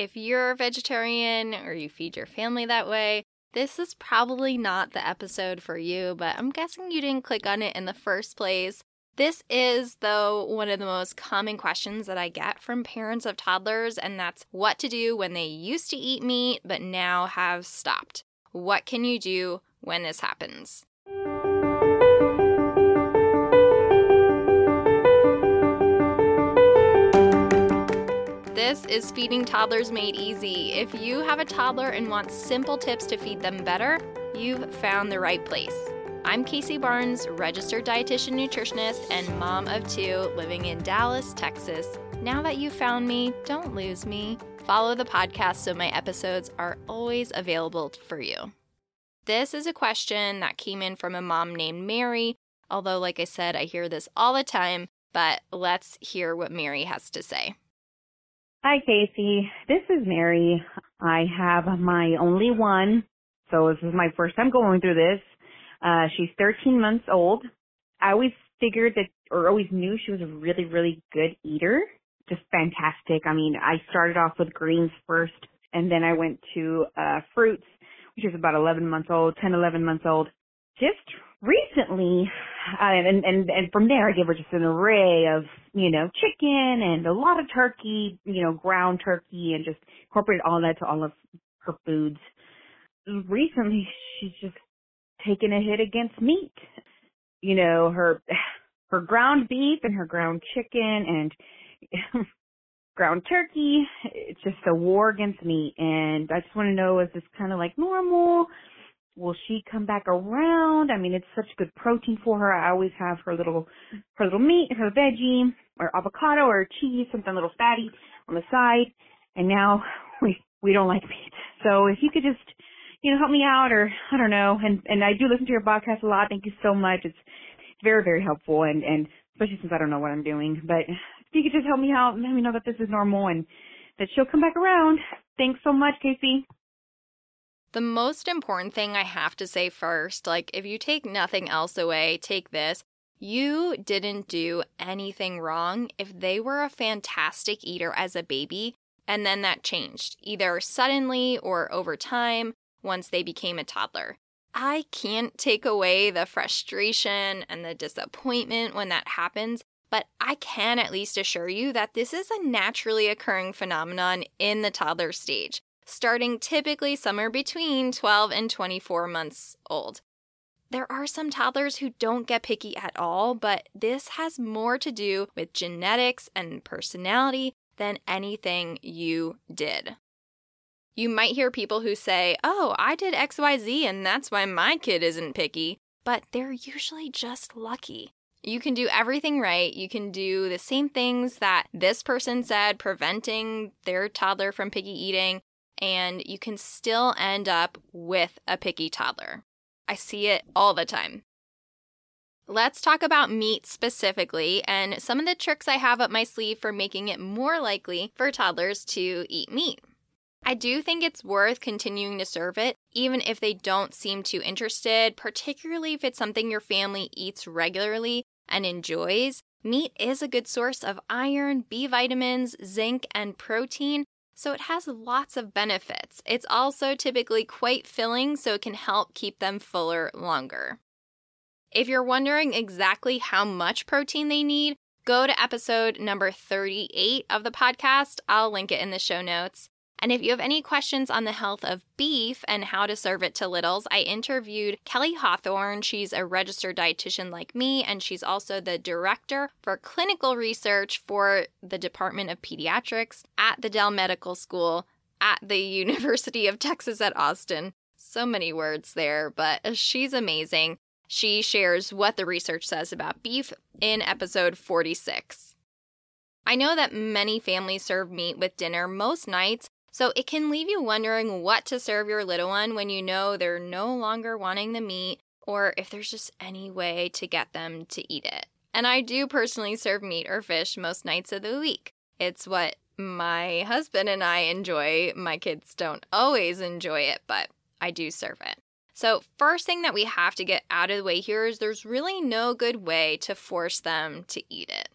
If you're a vegetarian or you feed your family that way, this is probably not the episode for you, but I'm guessing you didn't click on it in the first place. This is, though, one of the most common questions that I get from parents of toddlers, and that's what to do when they used to eat meat but now have stopped. What can you do when this happens? This is Feeding Toddlers Made Easy. If you have a toddler and want simple tips to feed them better, you've found the right place. I'm Kacie Barnes, registered dietitian nutritionist and mom of two living in Dallas, Texas. Now that you've found me, don't lose me. Follow the podcast so my episodes are always available for you. This is a question that came in from a mom named Mary, although, like I said, I hear this all the time, but let's hear what Mary has to say. Hi, Kacie. This is Mary. I have my only one, so this is my first time going through this. Uh, she's 13 months old. I always figured that, or always knew she was a really, really good eater. Just fantastic. I mean, I started off with greens first, and then I went to uh, fruits, which is about 11 months old, 10, 11 months old. Just recently, uh, and, and, and from there I gave her just an array of, you know, chicken and a lot of turkey, you know, ground turkey and just incorporated all that to all of her foods. Recently she's just taken a hit against meat. You know, her, her ground beef and her ground chicken and ground turkey. It's just a war against meat and I just want to know is this kind of like normal? Will she come back around? I mean, it's such good protein for her. I always have her little, her little meat, her veggie, or avocado or cheese, something a little fatty on the side. And now we, we don't like meat. So if you could just, you know, help me out or I don't know. And, and I do listen to your podcast a lot. Thank you so much. It's, very, very helpful and, and especially since I don't know what I'm doing. But if you could just help me out and let me know that this is normal and that she'll come back around. Thanks so much, Kacie. The most important thing I have to say first like, if you take nothing else away, take this. You didn't do anything wrong if they were a fantastic eater as a baby and then that changed, either suddenly or over time once they became a toddler. I can't take away the frustration and the disappointment when that happens, but I can at least assure you that this is a naturally occurring phenomenon in the toddler stage starting typically somewhere between 12 and 24 months old. There are some toddlers who don't get picky at all, but this has more to do with genetics and personality than anything you did. You might hear people who say, Oh, I did XYZ and that's why my kid isn't picky, but they're usually just lucky. You can do everything right. You can do the same things that this person said, preventing their toddler from picky eating, and you can still end up with a picky toddler. I see it all the time. Let's talk about meat specifically and some of the tricks I have up my sleeve for making it more likely for toddlers to eat meat. I do think it's worth continuing to serve it, even if they don't seem too interested, particularly if it's something your family eats regularly and enjoys. Meat is a good source of iron, B vitamins, zinc, and protein, so it has lots of benefits. It's also typically quite filling, so it can help keep them fuller longer. If you're wondering exactly how much protein they need, go to episode number 38 of the podcast. I'll link it in the show notes. And if you have any questions on the health of beef and how to serve it to littles, I interviewed Keli Hawthorne. She's a registered dietitian like me, and she's also the director for clinical research for the Department of Pediatrics at the Dell Medical School at the University of Texas at Austin. So many words there, but she's amazing. She shares what the research says about beef in episode 46. I know that many families serve meat with dinner most nights, so it can leave you wondering what to serve your little one when you know they're no longer wanting the meat or if there's just any way to get them to eat it. And I do personally serve meat or fish most nights of the week. It's what my husband and I enjoy. My kids don't always enjoy it, but I do serve it. So, first thing that we have to get out of the way here is there's really no good way to force them to eat it.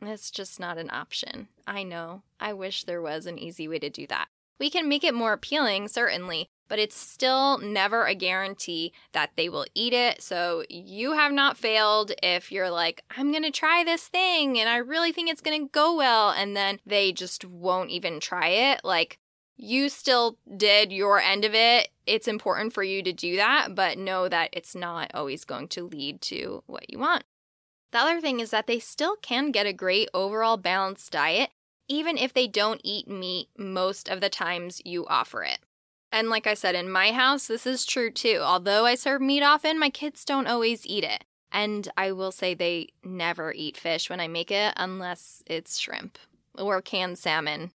It's just not an option. I know. I wish there was an easy way to do that. We can make it more appealing, certainly, but it's still never a guarantee that they will eat it. So you have not failed if you're like, I'm going to try this thing and I really think it's going to go well. And then they just won't even try it. Like, you still did your end of it. It's important for you to do that, but know that it's not always going to lead to what you want. The other thing is that they still can get a great overall balanced diet, even if they don't eat meat most of the times you offer it. And like I said, in my house, this is true too. Although I serve meat often, my kids don't always eat it. And I will say they never eat fish when I make it unless it's shrimp or canned salmon,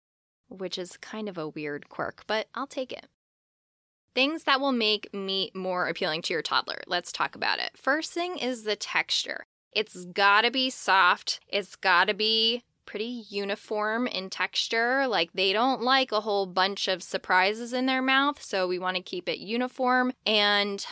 which is kind of a weird quirk, but I'll take it. Things that will make meat more appealing to your toddler. Let's talk about it. First thing is the texture. It's gotta be soft, it's gotta be pretty uniform in texture. Like they don't like a whole bunch of surprises in their mouth, so we want to keep it uniform. And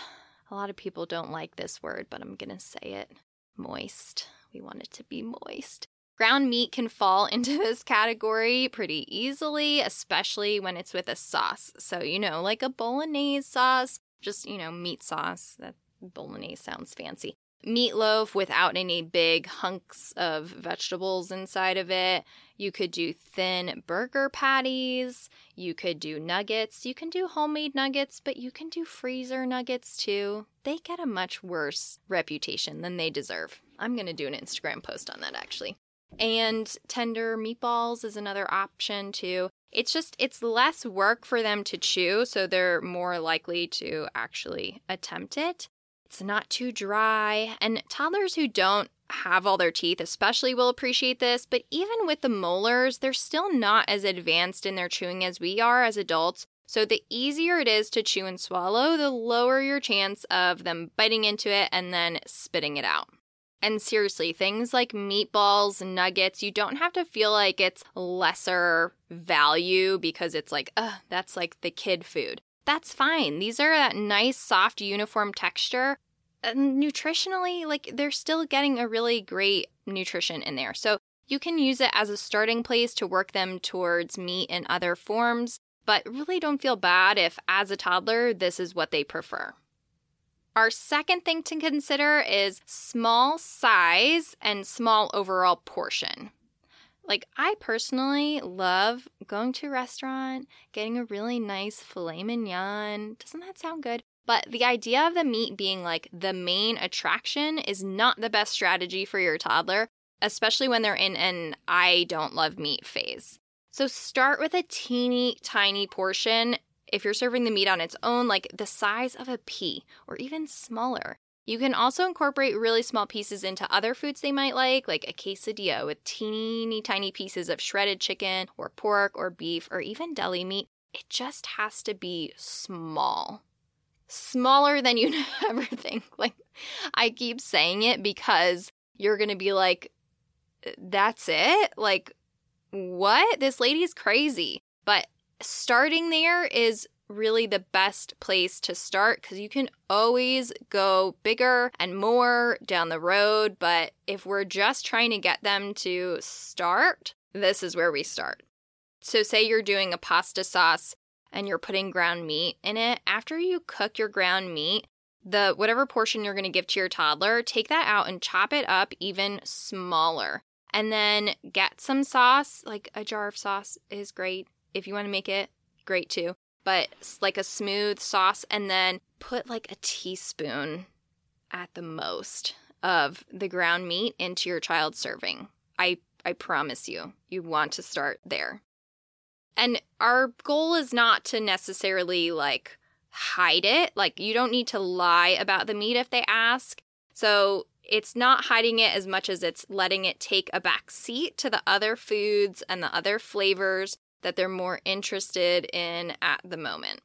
a lot of people don't like this word, but I'm going to say it moist. We want it to be moist. Ground meat can fall into this category pretty easily, especially when it's with a sauce. So, you know, like a bolognese sauce, just, you know, meat sauce. That bolognese sounds fancy meatloaf without any big hunks of vegetables inside of it. You could do thin burger patties. You could do nuggets. You can do homemade nuggets, but you can do freezer nuggets too. They get a much worse reputation than they deserve. I'm going to do an Instagram post on that actually. And tender meatballs is another option too. It's just, it's less work for them to chew, so they're more likely to actually attempt it. It's not too dry. And toddlers who don't have all their teeth, especially, will appreciate this. But even with the molars, they're still not as advanced in their chewing as we are as adults. So, the easier it is to chew and swallow, the lower your chance of them biting into it and then spitting it out. And seriously, things like meatballs, nuggets, you don't have to feel like it's lesser value because it's like, ugh, that's like the kid food that's fine. These are that nice, soft, uniform texture. And nutritionally, like they're still getting a really great nutrition in there. So you can use it as a starting place to work them towards meat and other forms, but really don't feel bad if, as a toddler, this is what they prefer. Our second thing to consider is small size and small overall portion. Like, I personally love going to a restaurant, getting a really nice filet mignon. Doesn't that sound good? But the idea of the meat being like the main attraction is not the best strategy for your toddler, especially when they're in an I don't love meat phase. So start with a teeny tiny portion. If you're serving the meat on its own, like the size of a pea or even smaller. You can also incorporate really small pieces into other foods they might like, like a quesadilla with teeny tiny pieces of shredded chicken or pork or beef or even deli meat. It just has to be small. Smaller than you'd ever think. Like, I keep saying it because you're going to be like, uh, that's it? Like, what? This lady's crazy. But starting there is really the best place to start because you can always go bigger and more down the road. But if we're just trying to get them to start, this is where we start. So, say you're doing a pasta sauce and you're putting ground meat in it. After you cook your ground meat, the whatever portion you're going to give to your toddler, take that out and chop it up even smaller. And then get some sauce, like a jar of sauce is great. If you want to make it, great too but like a smooth sauce, and then put like a teaspoon at the most of the ground meat into your child's serving. I I promise you, you want to start there. And our goal is not to necessarily like hide it. Like you don't need to lie about the meat if they ask. So it's not hiding it as much as it's letting it take a back seat to the other foods and the other flavors that they're more interested in at the moment.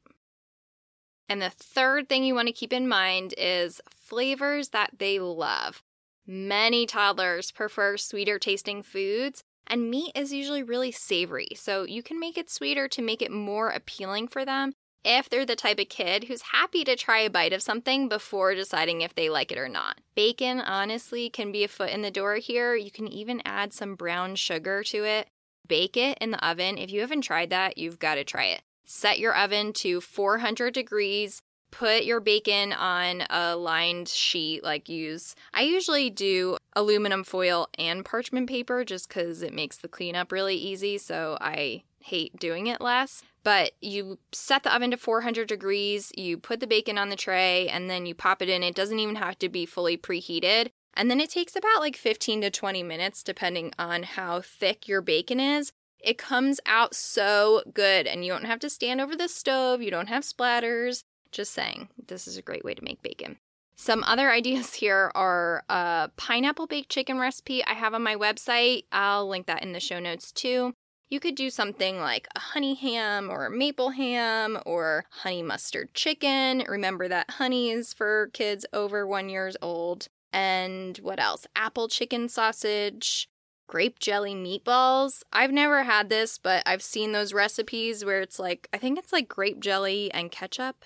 And the third thing you want to keep in mind is flavors that they love. Many toddlers prefer sweeter tasting foods, and meat is usually really savory, so you can make it sweeter to make it more appealing for them if they're the type of kid who's happy to try a bite of something before deciding if they like it or not. Bacon, honestly, can be a foot in the door here. You can even add some brown sugar to it bake it in the oven. If you haven't tried that, you've got to try it. set your oven to 400 degrees. Put your bacon on a lined sheet, like use. I usually do aluminum foil and parchment paper just because it makes the cleanup really easy. So I hate doing it less. But you set the oven to 400 degrees, you put the bacon on the tray, and then you pop it in. It doesn't even have to be fully preheated. And then it takes about like 15 to 20 minutes, depending on how thick your bacon is. It comes out so good, and you don't have to stand over the stove, you don't have splatters. Just saying, this is a great way to make bacon. Some other ideas here are a pineapple baked chicken recipe I have on my website. I'll link that in the show notes too. You could do something like a honey ham or a maple ham or honey mustard chicken. Remember that honey is for kids over one years old. And what else? Apple chicken sausage, grape jelly meatballs. I've never had this, but I've seen those recipes where it's like, I think it's like grape jelly and ketchup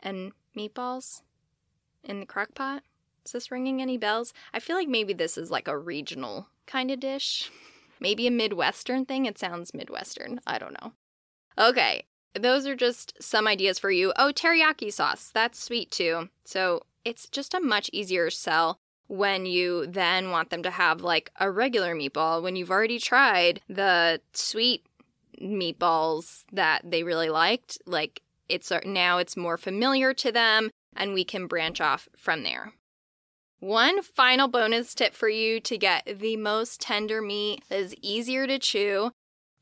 and meatballs in the crock pot. Is this ringing any bells? I feel like maybe this is like a regional kind of dish. Maybe a Midwestern thing. It sounds Midwestern. I don't know. Okay, those are just some ideas for you. Oh, teriyaki sauce. That's sweet too. So it's just a much easier sell when you then want them to have like a regular meatball when you've already tried the sweet meatballs that they really liked. Like it's now it's more familiar to them and we can branch off from there. One final bonus tip for you to get the most tender meat that is easier to chew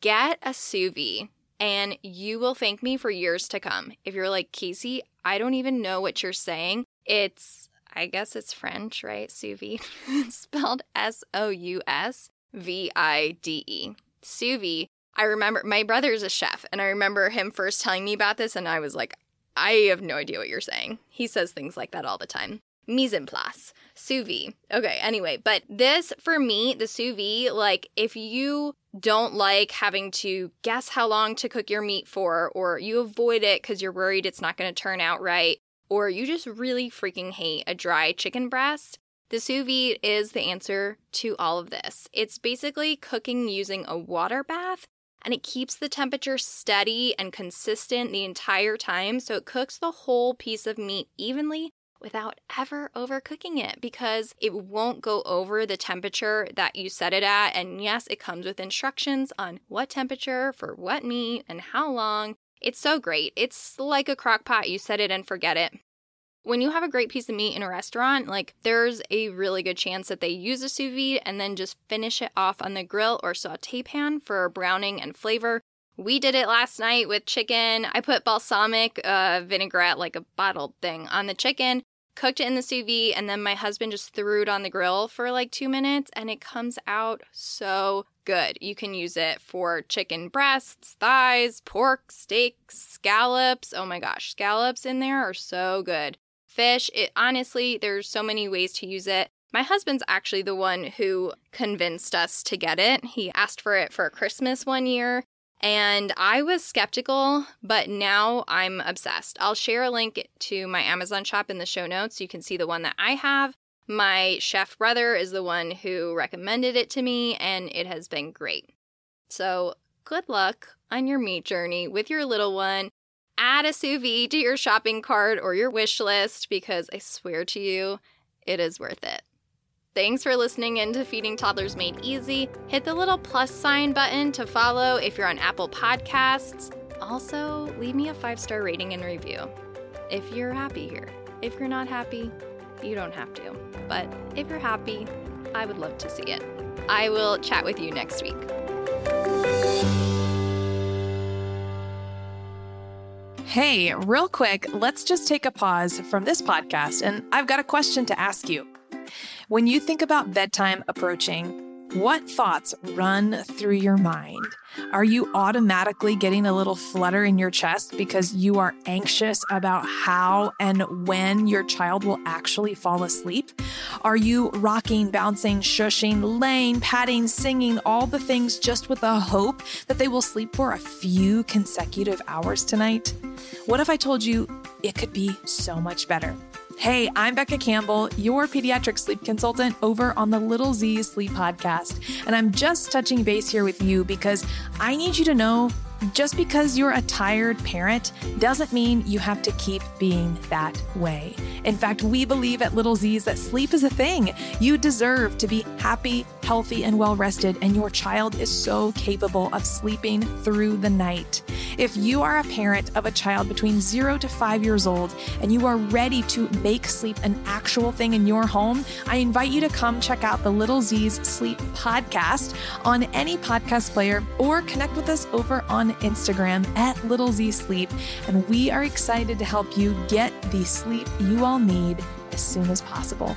get a sous vide and you will thank me for years to come. If you're like, Kacie, I don't even know what you're saying. It's, I guess it's French, right? Sous vide. spelled S O U S V I D E. Sous vide. I remember my brother is a chef, and I remember him first telling me about this, and I was like, I have no idea what you're saying. He says things like that all the time. Mise en place, sous vide. Okay, anyway, but this for me, the sous vide, like if you don't like having to guess how long to cook your meat for, or you avoid it because you're worried it's not going to turn out right, or you just really freaking hate a dry chicken breast, the sous vide is the answer to all of this. It's basically cooking using a water bath and it keeps the temperature steady and consistent the entire time so it cooks the whole piece of meat evenly without ever overcooking it because it won't go over the temperature that you set it at. And yes, it comes with instructions on what temperature for what meat and how long. It's so great. It's like a crock pot. You set it and forget it. When you have a great piece of meat in a restaurant, like there's a really good chance that they use a sous vide and then just finish it off on the grill or saute pan for browning and flavor. We did it last night with chicken. I put balsamic uh, vinaigrette, like a bottled thing, on the chicken cooked it in the sous vide, and then my husband just threw it on the grill for like two minutes, and it comes out so good. You can use it for chicken breasts, thighs, pork, steaks, scallops. Oh my gosh, scallops in there are so good. Fish, it honestly, there's so many ways to use it. My husband's actually the one who convinced us to get it. He asked for it for Christmas one year and I was skeptical, but now I'm obsessed. I'll share a link to my Amazon shop in the show notes. You can see the one that I have. My chef brother is the one who recommended it to me, and it has been great. So, good luck on your meat journey with your little one. Add a sous vide to your shopping cart or your wish list because I swear to you, it is worth it. Thanks for listening in to Feeding Toddlers Made Easy. Hit the little plus sign button to follow if you're on Apple Podcasts. Also, leave me a five star rating and review if you're happy here. If you're not happy, you don't have to. But if you're happy, I would love to see it. I will chat with you next week. Hey, real quick, let's just take a pause from this podcast, and I've got a question to ask you. When you think about bedtime approaching, what thoughts run through your mind? Are you automatically getting a little flutter in your chest because you are anxious about how and when your child will actually fall asleep? Are you rocking, bouncing, shushing, laying, patting, singing, all the things just with the hope that they will sleep for a few consecutive hours tonight? What if I told you it could be so much better? Hey, I'm Becca Campbell, your pediatric sleep consultant over on the Little Z Sleep Podcast. And I'm just touching base here with you because I need you to know just because you're a tired parent doesn't mean you have to keep being that way. In fact, we believe at Little Z's that sleep is a thing. You deserve to be happy, healthy, and well rested, and your child is so capable of sleeping through the night. If you are a parent of a child between zero to five years old and you are ready to make sleep an actual thing in your home, I invite you to come check out the Little Z's Sleep podcast on any podcast player or connect with us over on Instagram at Little Z Sleep. And we are excited to help you get the sleep you all need as soon as possible.